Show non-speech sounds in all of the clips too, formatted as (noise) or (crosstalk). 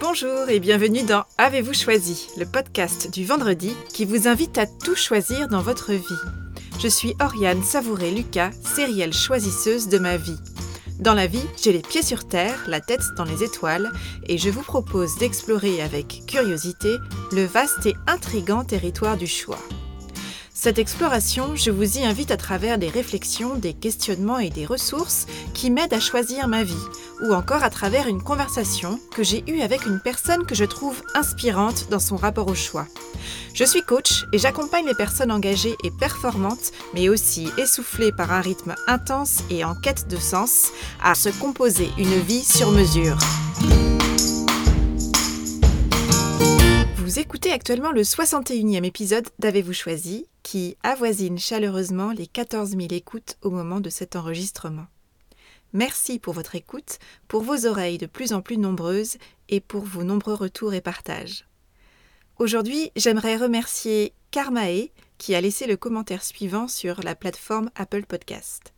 Bonjour et bienvenue dans Avez-vous choisi, le podcast du vendredi qui vous invite à tout choisir dans votre vie. Je suis Oriane Savouré-Lucas, sérielle choisisseuse de ma vie. Dans la vie, j'ai les pieds sur terre, la tête dans les étoiles, et je vous propose d'explorer avec curiosité le vaste et intrigant territoire du choix. Cette exploration, je vous y invite à travers des réflexions, des questionnements et des ressources qui m'aident à choisir ma vie, ou encore à travers une conversation que j'ai eue avec une personne que je trouve inspirante dans son rapport au choix. Je suis coach et j'accompagne les personnes engagées et performantes, mais aussi essoufflées par un rythme intense et en quête de sens, à se composer une vie sur mesure. Vous écoutez actuellement le 61e épisode d'Avez-vous choisi? Qui avoisine chaleureusement les 14 000 écoutes au moment de cet enregistrement. Merci pour votre écoute, pour vos oreilles de plus en plus nombreuses et pour vos nombreux retours et partages. Aujourd'hui, j'aimerais remercier Karmae qui a laissé le commentaire suivant sur la plateforme Apple Podcast.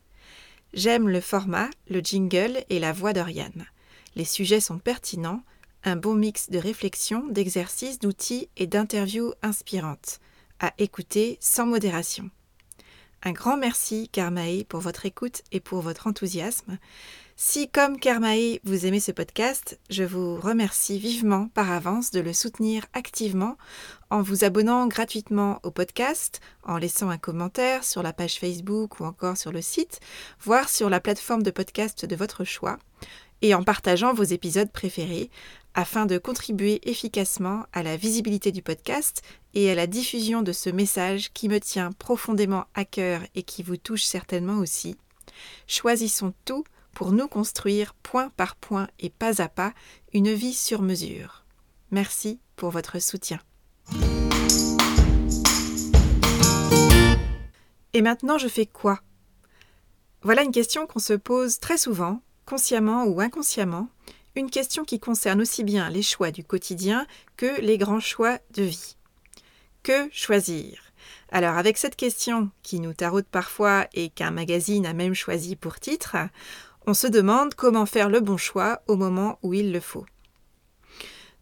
J'aime le format, le jingle et la voix d'Oriane. Les sujets sont pertinents, un bon mix de réflexions, d'exercices, d'outils et d'interviews inspirantes à écouter sans modération. Un grand merci Karmae pour votre écoute et pour votre enthousiasme. Si comme Karmae vous aimez ce podcast, je vous remercie vivement par avance de le soutenir activement en vous abonnant gratuitement au podcast, en laissant un commentaire sur la page Facebook ou encore sur le site, voire sur la plateforme de podcast de votre choix, et en partageant vos épisodes préférés afin de contribuer efficacement à la visibilité du podcast et à la diffusion de ce message qui me tient profondément à cœur et qui vous touche certainement aussi. Choisissons tout pour nous construire point par point et pas à pas une vie sur mesure. Merci pour votre soutien. Et maintenant, je fais quoi? Voilà une question qu'on se pose très souvent, consciemment ou inconsciemment, une question qui concerne aussi bien les choix du quotidien que les grands choix de vie. Que choisir? Alors avec cette question qui nous taraude parfois et qu'un magazine a même choisi pour titre, on se demande comment faire le bon choix au moment où il le faut.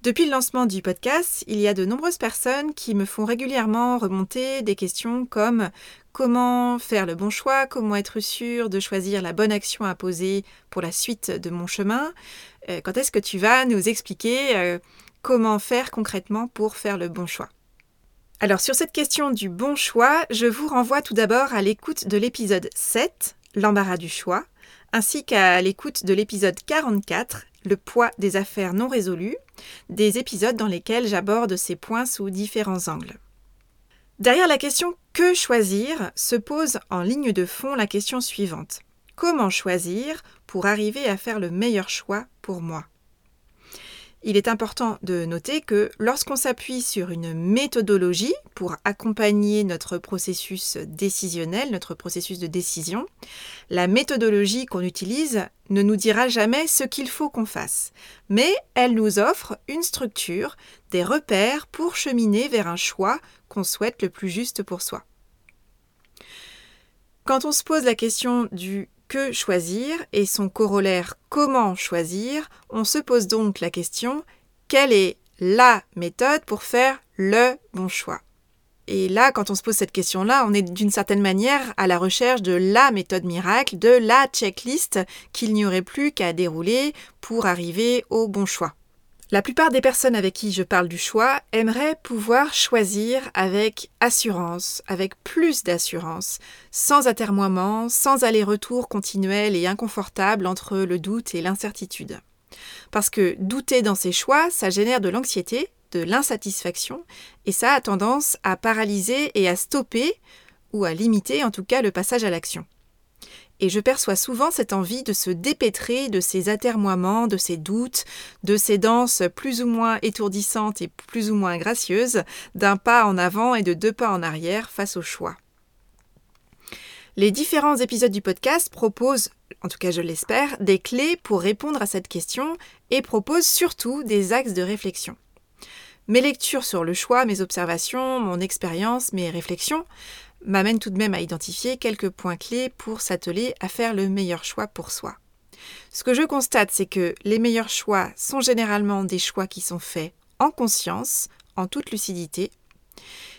Depuis le lancement du podcast, il y a de nombreuses personnes qui me font régulièrement remonter des questions comme comment faire le bon choix, comment être sûr de choisir la bonne action à poser pour la suite de mon chemin? Euh, quand est-ce que tu vas nous expliquer euh, comment faire concrètement pour faire le bon choix? Alors sur cette question du bon choix, je vous renvoie tout d'abord à l'écoute de l'épisode 7, l'embarras du choix, ainsi qu'à l'écoute de l'épisode 44, le poids des affaires non résolues, des épisodes dans lesquels j'aborde ces points sous différents angles. Derrière la question que choisir? se pose en ligne de fond la question suivante. Comment choisir pour arriver à faire le meilleur choix pour moi il est important de noter que lorsqu'on s'appuie sur une méthodologie pour accompagner notre processus décisionnel, notre processus de décision, la méthodologie qu'on utilise ne nous dira jamais ce qu'il faut qu'on fasse, mais elle nous offre une structure, des repères pour cheminer vers un choix qu'on souhaite le plus juste pour soi. Quand on se pose la question du que choisir et son corollaire comment choisir, on se pose donc la question quelle est la méthode pour faire le bon choix? Et là, quand on se pose cette question-là, on est d'une certaine manière à la recherche de la méthode miracle, de la checklist qu'il n'y aurait plus qu'à dérouler pour arriver au bon choix. La plupart des personnes avec qui je parle du choix aimeraient pouvoir choisir avec assurance, avec plus d'assurance, sans atermoiement, sans aller-retour continuel et inconfortable entre le doute et l'incertitude. Parce que douter dans ses choix, ça génère de l'anxiété, de l'insatisfaction, et ça a tendance à paralyser et à stopper, ou à limiter en tout cas le passage à l'action et je perçois souvent cette envie de se dépêtrer de ces atermoiements, de ces doutes, de ces danses plus ou moins étourdissantes et plus ou moins gracieuses, d'un pas en avant et de deux pas en arrière face au choix. Les différents épisodes du podcast proposent, en tout cas je l'espère, des clés pour répondre à cette question et proposent surtout des axes de réflexion. Mes lectures sur le choix, mes observations, mon expérience, mes réflexions m'amène tout de même à identifier quelques points clés pour s'atteler à faire le meilleur choix pour soi. Ce que je constate, c'est que les meilleurs choix sont généralement des choix qui sont faits en conscience, en toute lucidité.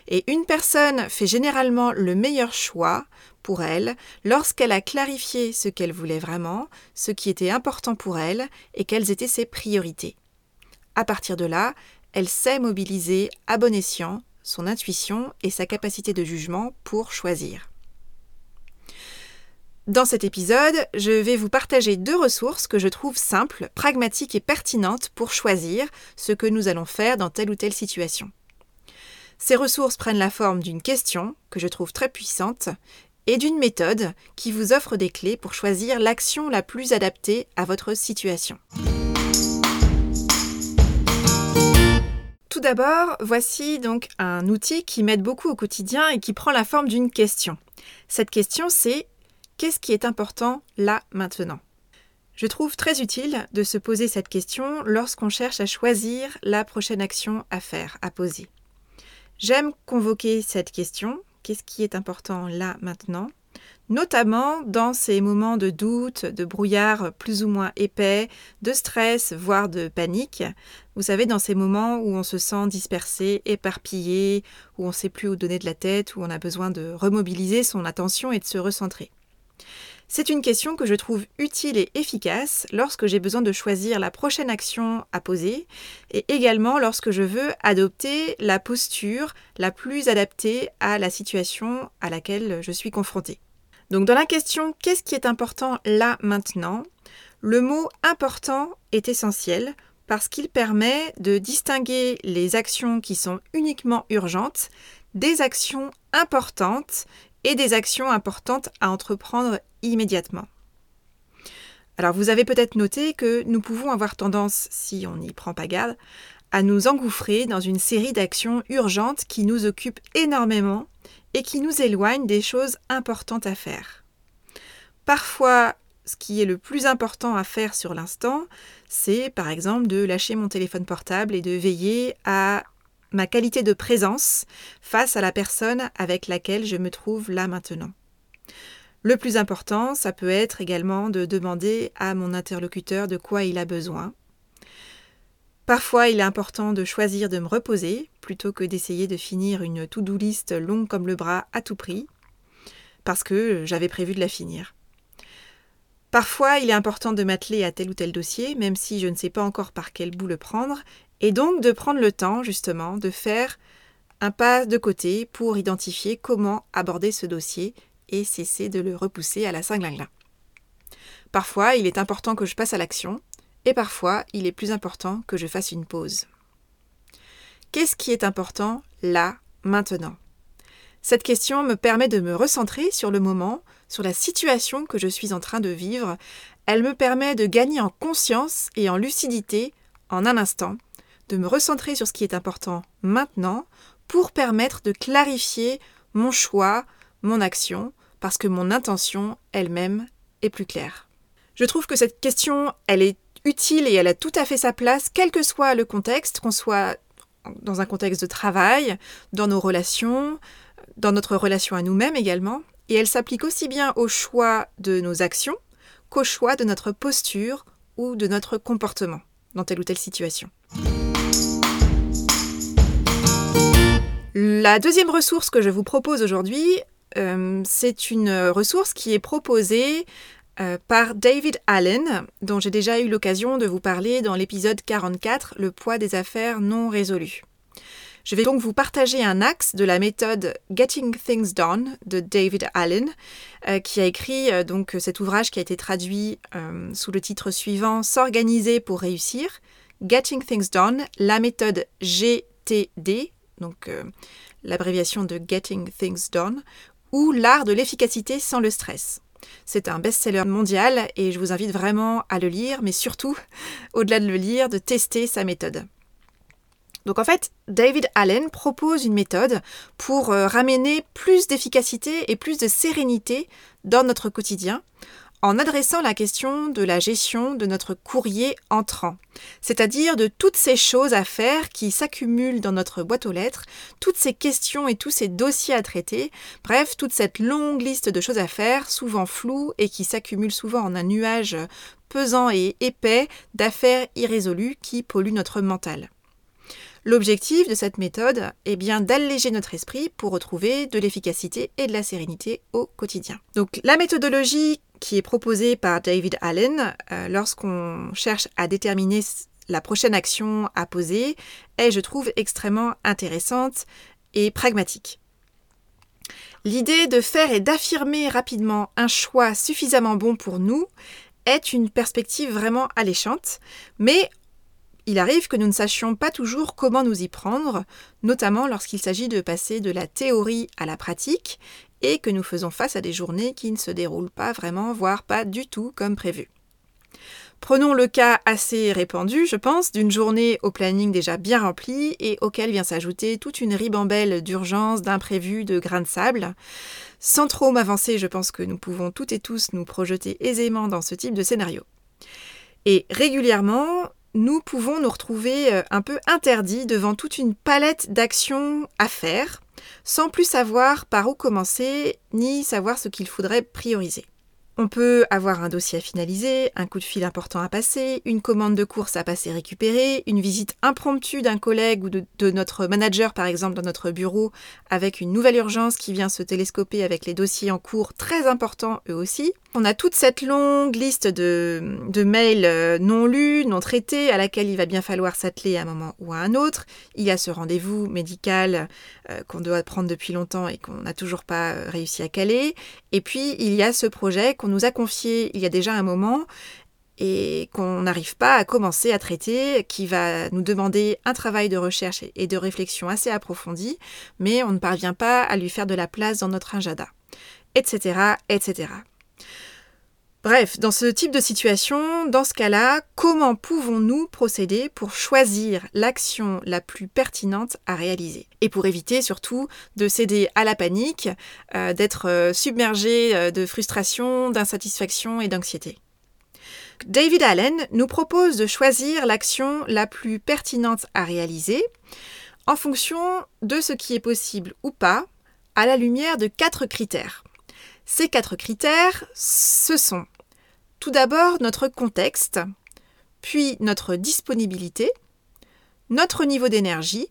Et une personne fait généralement le meilleur choix pour elle lorsqu'elle a clarifié ce qu'elle voulait vraiment, ce qui était important pour elle et quelles étaient ses priorités. À partir de là, elle sait mobiliser à bon escient son intuition et sa capacité de jugement pour choisir. Dans cet épisode, je vais vous partager deux ressources que je trouve simples, pragmatiques et pertinentes pour choisir ce que nous allons faire dans telle ou telle situation. Ces ressources prennent la forme d'une question, que je trouve très puissante, et d'une méthode qui vous offre des clés pour choisir l'action la plus adaptée à votre situation. Tout d'abord, voici donc un outil qui m'aide beaucoup au quotidien et qui prend la forme d'une question. Cette question, c'est qu'est-ce qui est important là maintenant? Je trouve très utile de se poser cette question lorsqu'on cherche à choisir la prochaine action à faire, à poser. J'aime convoquer cette question, qu'est-ce qui est important là maintenant? Notamment dans ces moments de doute, de brouillard plus ou moins épais, de stress, voire de panique. Vous savez, dans ces moments où on se sent dispersé, éparpillé, où on ne sait plus où donner de la tête, où on a besoin de remobiliser son attention et de se recentrer. C'est une question que je trouve utile et efficace lorsque j'ai besoin de choisir la prochaine action à poser et également lorsque je veux adopter la posture la plus adaptée à la situation à laquelle je suis confrontée. Donc dans la question qu'est-ce qui est important là maintenant? Le mot important est essentiel parce qu'il permet de distinguer les actions qui sont uniquement urgentes des actions importantes et des actions importantes à entreprendre immédiatement. Alors vous avez peut-être noté que nous pouvons avoir tendance, si on n'y prend pas garde, à nous engouffrer dans une série d'actions urgentes qui nous occupent énormément et qui nous éloignent des choses importantes à faire. Parfois, ce qui est le plus important à faire sur l'instant, c'est par exemple de lâcher mon téléphone portable et de veiller à ma qualité de présence face à la personne avec laquelle je me trouve là maintenant. Le plus important, ça peut être également de demander à mon interlocuteur de quoi il a besoin. Parfois, il est important de choisir de me reposer plutôt que d'essayer de finir une to-do list longue comme le bras à tout prix, parce que j'avais prévu de la finir. Parfois, il est important de m'atteler à tel ou tel dossier, même si je ne sais pas encore par quel bout le prendre, et donc de prendre le temps, justement, de faire un pas de côté pour identifier comment aborder ce dossier et cesser de le repousser à la cinglingla. Parfois, il est important que je passe à l'action, et parfois, il est plus important que je fasse une pause. Qu'est-ce qui est important là, maintenant? Cette question me permet de me recentrer sur le moment, sur la situation que je suis en train de vivre. Elle me permet de gagner en conscience et en lucidité en un instant de me recentrer sur ce qui est important maintenant pour permettre de clarifier mon choix, mon action, parce que mon intention elle-même est plus claire. Je trouve que cette question, elle est utile et elle a tout à fait sa place, quel que soit le contexte, qu'on soit dans un contexte de travail, dans nos relations, dans notre relation à nous-mêmes également, et elle s'applique aussi bien au choix de nos actions qu'au choix de notre posture ou de notre comportement dans telle ou telle situation. La deuxième ressource que je vous propose aujourd'hui, euh, c'est une ressource qui est proposée euh, par David Allen, dont j'ai déjà eu l'occasion de vous parler dans l'épisode 44, Le poids des affaires non résolues. Je vais donc vous partager un axe de la méthode Getting Things Done de David Allen, euh, qui a écrit donc cet ouvrage qui a été traduit sous le titre suivant S'organiser pour réussir, Getting Things Done, la méthode GTD, donc euh, l'abréviation de Getting Things Done, ou L'art de l'efficacité sans le stress. C'est un best-seller mondial et je vous invite vraiment à le lire, mais surtout, (laughs) au-delà de le lire, de tester sa méthode. Donc en fait, David Allen propose une méthode pour euh, ramener plus d'efficacité et plus de sérénité dans notre quotidien en adressant la question de la gestion de notre courrier entrant, c'est-à-dire de toutes ces choses à faire qui s'accumulent dans notre boîte aux lettres, toutes ces questions et tous ces dossiers à traiter, bref, toute cette longue liste de choses à faire, souvent floues et qui s'accumulent souvent en un nuage pesant et épais d'affaires irrésolues qui polluent notre mental. L'objectif de cette méthode est bien d'alléger notre esprit pour retrouver de l'efficacité et de la sérénité au quotidien. Donc la méthodologie qui est proposée par David Allen euh, lorsqu'on cherche à déterminer la prochaine action à poser est, je trouve, extrêmement intéressante et pragmatique. L'idée de faire et d'affirmer rapidement un choix suffisamment bon pour nous est une perspective vraiment alléchante, mais il arrive que nous ne sachions pas toujours comment nous y prendre, notamment lorsqu'il s'agit de passer de la théorie à la pratique et que nous faisons face à des journées qui ne se déroulent pas vraiment, voire pas du tout comme prévu. Prenons le cas assez répandu, je pense, d'une journée au planning déjà bien rempli et auquel vient s'ajouter toute une ribambelle d'urgences, d'imprévus, de grains de sable. Sans trop m'avancer, je pense que nous pouvons toutes et tous nous projeter aisément dans ce type de scénario. Et régulièrement, nous pouvons nous retrouver euh, un peu interdits devant toute une palette d'actions à faire, sans plus savoir par où commencer, ni savoir ce qu'il faudrait prioriser. On peut avoir un dossier à finaliser, un coup de fil important à passer, une commande de course à passer récupérer, une visite impromptue d'un collègue ou de, notre manager par exemple dans notre bureau avec une nouvelle urgence qui vient se télescoper avec les dossiers en cours très importants eux aussi. On a toute cette longue liste de, mails euh, non lus, non traités, à laquelle il va bien falloir s'atteler à un moment ou à un autre. Il y a ce rendez-vous médical euh, qu'on doit prendre depuis longtemps et qu'on n'a toujours pas euh, réussi à caler. Et puis, il y a ce projet qu'on nous a confié il y a déjà un moment et qu'on n'arrive pas à commencer à traiter, qui va nous demander un travail de recherche et de réflexion assez approfondi, mais on ne parvient pas à lui faire de la place dans notre agenda, etc., etc. Bref, dans ce type de situation, dans ce cas-là, comment pouvons-nous procéder pour choisir l'action la plus pertinente à réaliser Et pour éviter surtout de céder à la panique, euh, d'être euh, submergé euh, de frustration, d'insatisfaction et d'anxiété? David Allen nous propose de choisir l'action la plus pertinente à réaliser en fonction de ce qui est possible ou pas à la lumière de quatre critères. Ces quatre critères, ce sont tout d'abord notre contexte, puis notre disponibilité, notre niveau d'énergie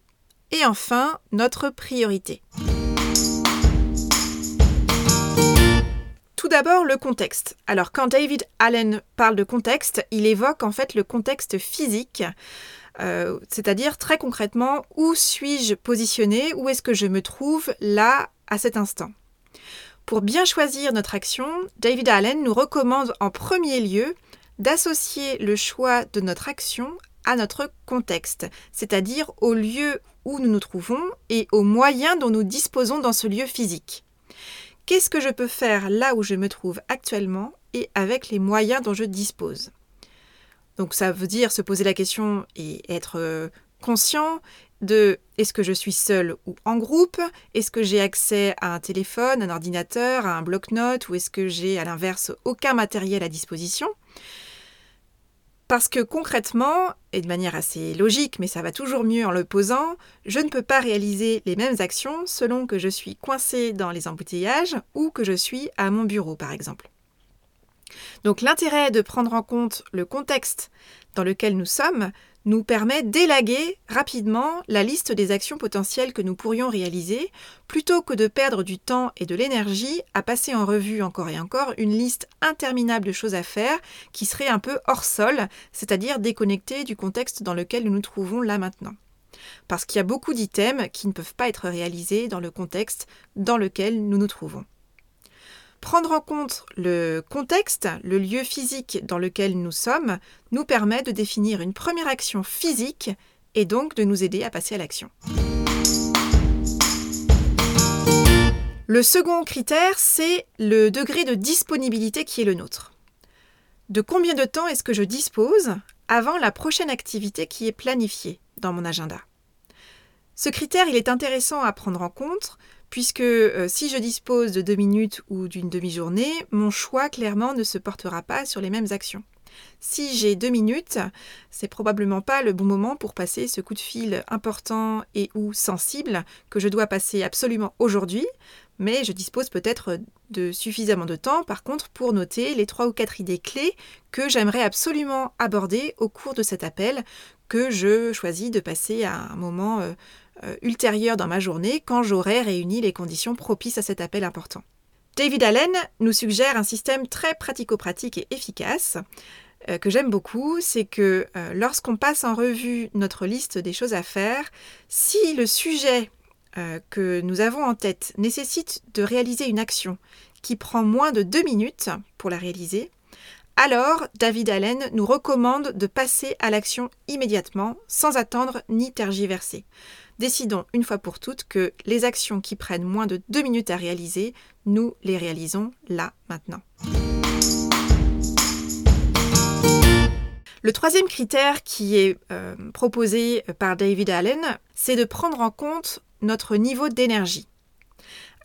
et enfin notre priorité. Tout d'abord le contexte. Alors quand David Allen parle de contexte, il évoque en fait le contexte physique, euh, c'est-à-dire très concrètement où suis-je positionné, où est-ce que je me trouve là à cet instant. Pour bien choisir notre action, David Allen nous recommande en premier lieu d'associer le choix de notre action à notre contexte, c'est-à-dire au lieu où nous nous trouvons et aux moyens dont nous disposons dans ce lieu physique. Qu'est-ce que je peux faire là où je me trouve actuellement et avec les moyens dont je dispose? Donc ça veut dire se poser la question et être euh, conscient de est-ce que je suis seul ou en groupe? Est-ce que j'ai accès à un téléphone, un ordinateur, à un bloc-notes ou est-ce que j'ai à l'inverse aucun matériel à disposition? Parce que concrètement, et de manière assez logique, mais ça va toujours mieux en le posant, je ne peux pas réaliser les mêmes actions selon que je suis coincé dans les embouteillages ou que je suis à mon bureau par exemple. Donc l'intérêt de prendre en compte le contexte dans lequel nous sommes nous permet d'élaguer rapidement la liste des actions potentielles que nous pourrions réaliser, plutôt que de perdre du temps et de l'énergie à passer en revue encore et encore une liste interminable de choses à faire qui serait un peu hors sol, c'est-à-dire déconnectée du contexte dans lequel nous nous trouvons là maintenant. Parce qu'il y a beaucoup d'items qui ne peuvent pas être réalisés dans le contexte dans lequel nous nous trouvons. Prendre en compte le contexte, le lieu physique dans lequel nous sommes, nous permet de définir une première action physique et donc de nous aider à passer à l'action. Le second critère, c'est le degré de disponibilité qui est le nôtre. De combien de temps est-ce que je dispose avant la prochaine activité qui est planifiée dans mon agenda? Ce critère, il est intéressant à prendre en compte puisque euh, si je dispose de deux minutes ou d'une demi-journée, mon choix clairement ne se portera pas sur les mêmes actions. Si j'ai deux minutes, c'est probablement pas le bon moment pour passer ce coup de fil important et ou sensible que je dois passer absolument aujourd'hui, mais je dispose peut-être de suffisamment de temps, par contre, pour noter les trois ou quatre idées clés que j'aimerais absolument aborder au cours de cet appel, que je choisis de passer à un moment euh, euh, ultérieur dans ma journée quand j'aurai réuni les conditions propices à cet appel important. David Allen nous suggère un système très pratico-pratique et efficace euh, que j'aime beaucoup, c'est que lorsqu'on passe en revue notre liste des choses à faire, si le sujet euh, que nous avons en tête nécessite de réaliser une action qui prend moins de deux minutes pour la réaliser, alors David Allen nous recommande de passer à l'action immédiatement, sans attendre ni tergiverser. Décidons une fois pour toutes que les actions qui prennent moins de deux minutes à réaliser, nous les réalisons là, maintenant. Le troisième critère qui est euh, proposé par David Allen, c'est de prendre en compte notre niveau d'énergie.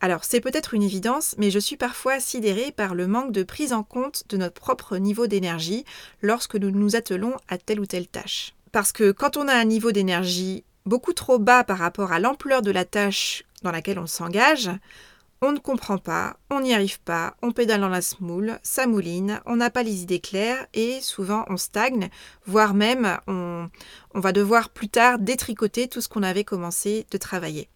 Alors c'est peut-être une évidence, mais je suis parfois sidérée par le manque de prise en compte de notre propre niveau d'énergie lorsque nous nous attelons à telle ou telle tâche. Parce que quand on a un niveau d'énergie beaucoup trop bas par rapport à l'ampleur de la tâche dans laquelle on s'engage, on ne comprend pas, on n'y arrive pas, on pédale dans la smoule, ça mouline, on n'a pas les idées claires et souvent on stagne, voire même on, va devoir plus tard détricoter tout ce qu'on avait commencé de travailler.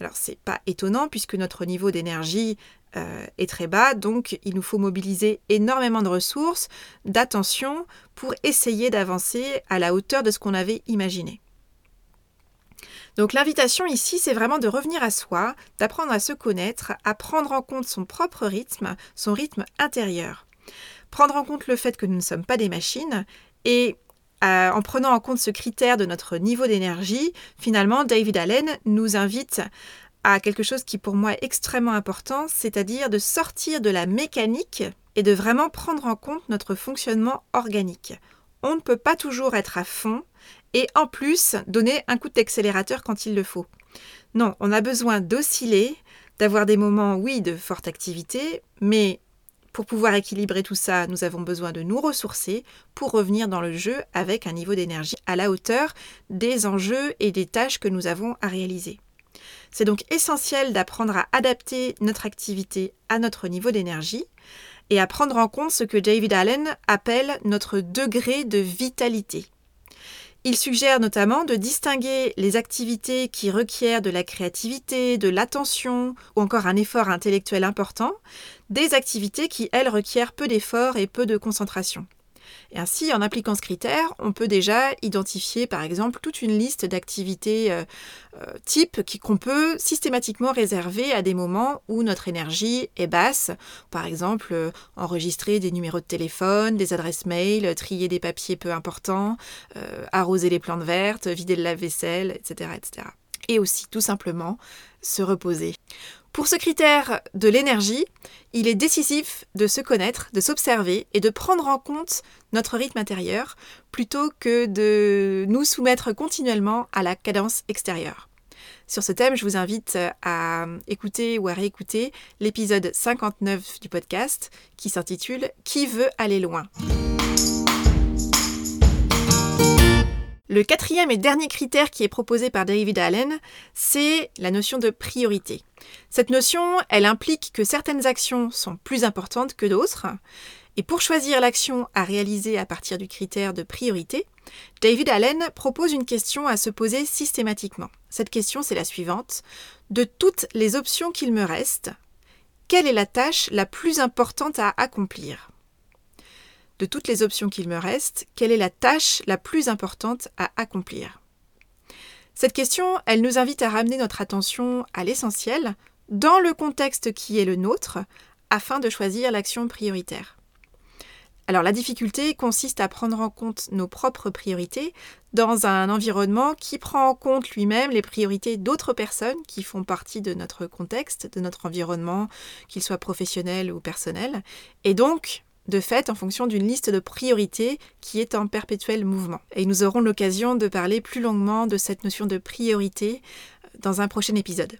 Alors c'est pas étonnant puisque notre niveau d'énergie euh, est très bas, donc il nous faut mobiliser énormément de ressources, d'attention pour essayer d'avancer à la hauteur de ce qu'on avait imaginé. Donc l'invitation ici, c'est vraiment de revenir à soi, d'apprendre à se connaître, à prendre en compte son propre rythme, son rythme intérieur. Prendre en compte le fait que nous ne sommes pas des machines et euh, en prenant en compte ce critère de notre niveau d'énergie, finalement, David Allen nous invite à quelque chose qui pour moi est extrêmement important, c'est-à-dire de sortir de la mécanique et de vraiment prendre en compte notre fonctionnement organique. On ne peut pas toujours être à fond, et en plus donner un coup d'accélérateur quand il le faut. Non, on a besoin d'osciller, d'avoir des moments, oui, de forte activité, mais pour pouvoir équilibrer tout ça, nous avons besoin de nous ressourcer pour revenir dans le jeu avec un niveau d'énergie à la hauteur des enjeux et des tâches que nous avons à réaliser. C'est donc essentiel d'apprendre à adapter notre activité à notre niveau d'énergie et à prendre en compte ce que David Allen appelle notre degré de vitalité. Il suggère notamment de distinguer les activités qui requièrent de la créativité, de l'attention ou encore un effort intellectuel important, des activités qui, elles, requièrent peu d'efforts et peu de concentration. Et ainsi, en appliquant ce critère, on peut déjà identifier par exemple toute une liste d'activités euh, euh, types qu'on peut systématiquement réserver à des moments où notre énergie est basse. Par exemple, euh, enregistrer des numéros de téléphone, des adresses mail, trier des papiers peu importants, arroser les plantes vertes, vider le lave-vaisselle, etc., etc. Et aussi tout simplement se reposer. Pour ce critère de l'énergie, il est décisif de se connaître, de s'observer et de prendre en compte notre rythme intérieur plutôt que de nous soumettre continuellement à la cadence extérieure. Sur ce thème, je vous invite à écouter ou à réécouter l'épisode 59 du podcast qui s'intitule Qui veut aller loin? Le quatrième et dernier critère qui est proposé par David Allen, c'est la notion de priorité. Cette notion, elle implique que certaines actions sont plus importantes que d'autres. Et pour choisir l'action à réaliser à partir du critère de priorité, David Allen propose une question à se poser systématiquement. Cette question, c'est la suivante. De toutes les options qu'il me reste, quelle est la tâche la plus importante à accomplir? De toutes les options qu'il me reste, quelle est la tâche la plus importante à accomplir? Cette question, elle nous invite à ramener notre attention à l'essentiel, dans le contexte qui est le nôtre, afin de choisir l'action prioritaire. Alors la difficulté consiste à prendre en compte nos propres priorités dans un environnement qui prend en compte lui-même les priorités d'autres personnes qui font partie de notre contexte, de notre environnement, qu'il soit professionnel ou personnel. Et donc, de fait en fonction d'une liste de priorités qui est en perpétuel mouvement. Et nous aurons l'occasion de parler plus longuement de cette notion de priorité euh, dans un prochain épisode.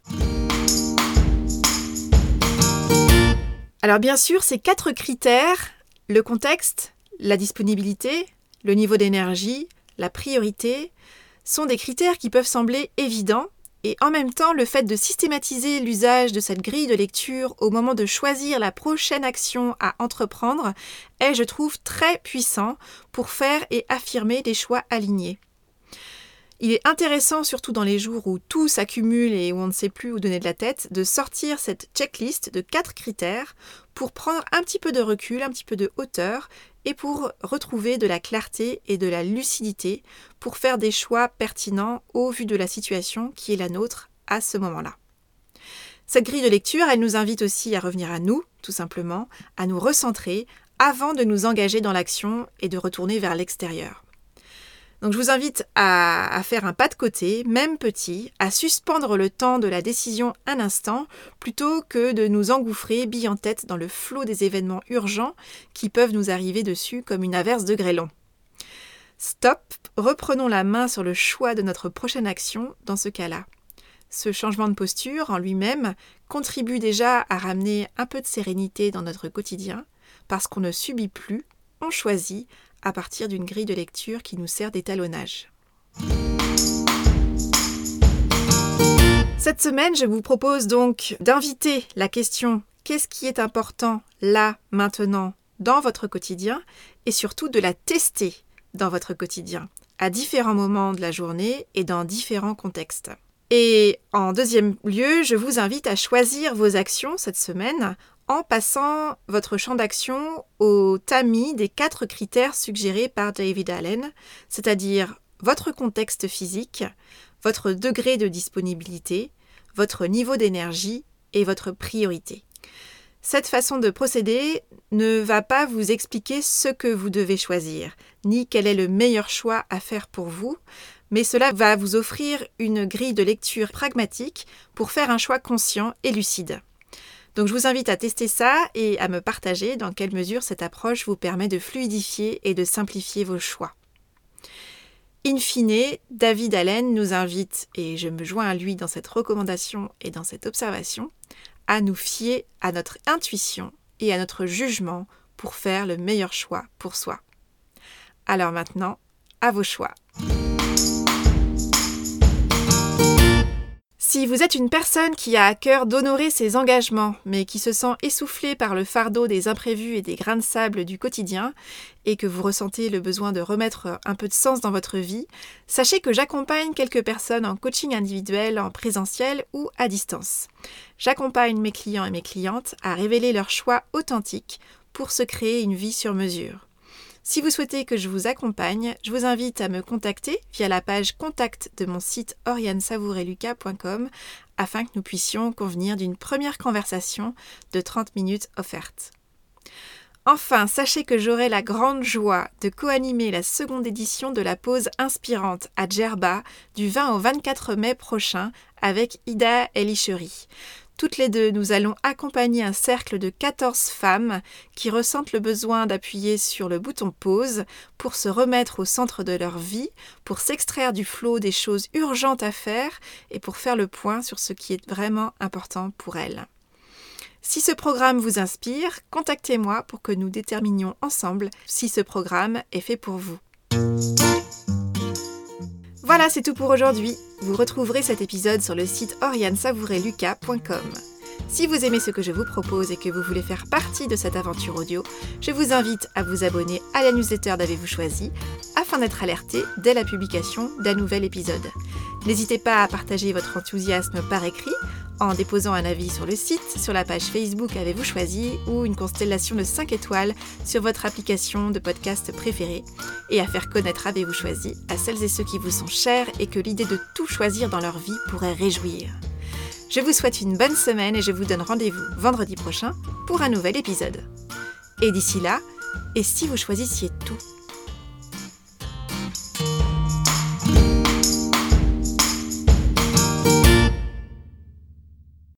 Alors bien sûr, ces quatre critères, le contexte, la disponibilité, le niveau d'énergie, la priorité, sont des critères qui peuvent sembler évidents Et en même temps, le fait de systématiser l'usage de cette grille de lecture au moment de choisir la prochaine action à entreprendre est, je trouve, très puissant pour faire et affirmer des choix alignés. Il est intéressant, surtout dans les jours où tout s'accumule et où on ne sait plus où donner de la tête, de sortir cette checklist de quatre critères pour prendre un petit peu de recul, un petit peu de hauteur et pour retrouver de la clarté et de la lucidité pour faire des choix pertinents au vu de la situation qui est la nôtre à ce moment-là. Cette grille de lecture, elle nous invite aussi à revenir à nous, tout simplement, à nous recentrer avant de nous engager dans l'action et de retourner vers l'extérieur. Donc je vous invite à, faire un pas de côté, même petit, à suspendre le temps de la décision un instant, plutôt que de nous engouffrer bille en tête dans le flot des événements urgents qui peuvent nous arriver dessus comme une averse de grêlon. Stop, reprenons la main sur le choix de notre prochaine action dans ce cas-là. Ce changement de posture en lui-même contribue déjà à ramener un peu de sérénité dans notre quotidien, parce qu'on ne subit plus, on choisit à partir d'une grille de lecture qui nous sert d'étalonnage. Cette semaine, je vous propose donc d'inviter la question qu'est-ce qui est important là, maintenant, dans votre quotidien, et surtout de la tester dans votre quotidien, à différents moments de la journée et dans différents contextes. Et en deuxième lieu, je vous invite à choisir vos actions cette semaine en passant votre champ d'action au tamis des quatre critères suggérés par David Allen, c'est-à-dire votre contexte physique, votre degré de disponibilité, votre niveau d'énergie et votre priorité. Cette façon de procéder ne va pas vous expliquer ce que vous devez choisir, ni quel est le meilleur choix à faire pour vous, mais cela va vous offrir une grille de lecture pragmatique pour faire un choix conscient et lucide. Donc je vous invite à tester ça et à me partager dans quelle mesure cette approche vous permet de fluidifier et de simplifier vos choix. In fine, David Allen nous invite, et je me joins à lui dans cette recommandation et dans cette observation, à nous fier à notre intuition et à notre jugement pour faire le meilleur choix pour soi. Alors maintenant, à vos choix. Si vous êtes une personne qui a à cœur d'honorer ses engagements, mais qui se sent essoufflée par le fardeau des imprévus et des grains de sable du quotidien, et que vous ressentez le besoin de remettre un peu de sens dans votre vie, sachez que j'accompagne quelques personnes en coaching individuel, en présentiel ou à distance. J'accompagne mes clients et mes clientes à révéler leurs choix authentiques pour se créer une vie sur mesure. Si vous souhaitez que je vous accompagne, je vous invite à me contacter via la page contact de mon site oriansavoureluca.com afin que nous puissions convenir d'une première conversation de 30 minutes offerte. Enfin, sachez que j'aurai la grande joie de co-animer la seconde édition de la pause inspirante à Djerba du 20 au 24 mai prochain avec Ida Elicheri. Toutes les deux, nous allons accompagner un cercle de 14 femmes qui ressentent le besoin d'appuyer sur le bouton pause pour se remettre au centre de leur vie, pour s'extraire du flot des choses urgentes à faire et pour faire le point sur ce qui est vraiment important pour elles. Si ce programme vous inspire, contactez-moi pour que nous déterminions ensemble si ce programme est fait pour vous. Voilà, c'est tout pour aujourd'hui. Vous retrouverez cet épisode sur le site oriansavoureluca.com. Si vous aimez ce que je vous propose et que vous voulez faire partie de cette aventure audio, je vous invite à vous abonner à la newsletter d'Avez-vous choisi afin d'être alerté dès la publication d'un nouvel épisode. N'hésitez pas à partager votre enthousiasme par écrit en déposant un avis sur le site, sur la page Facebook Avez-vous choisi ou une constellation de 5 étoiles sur votre application de podcast préférée et à faire connaître Avez-vous choisi à celles et ceux qui vous sont chers et que l'idée de tout choisir dans leur vie pourrait réjouir. Je vous souhaite une bonne semaine et je vous donne rendez-vous vendredi prochain pour un nouvel épisode. Et d'ici là, et si vous choisissiez tout?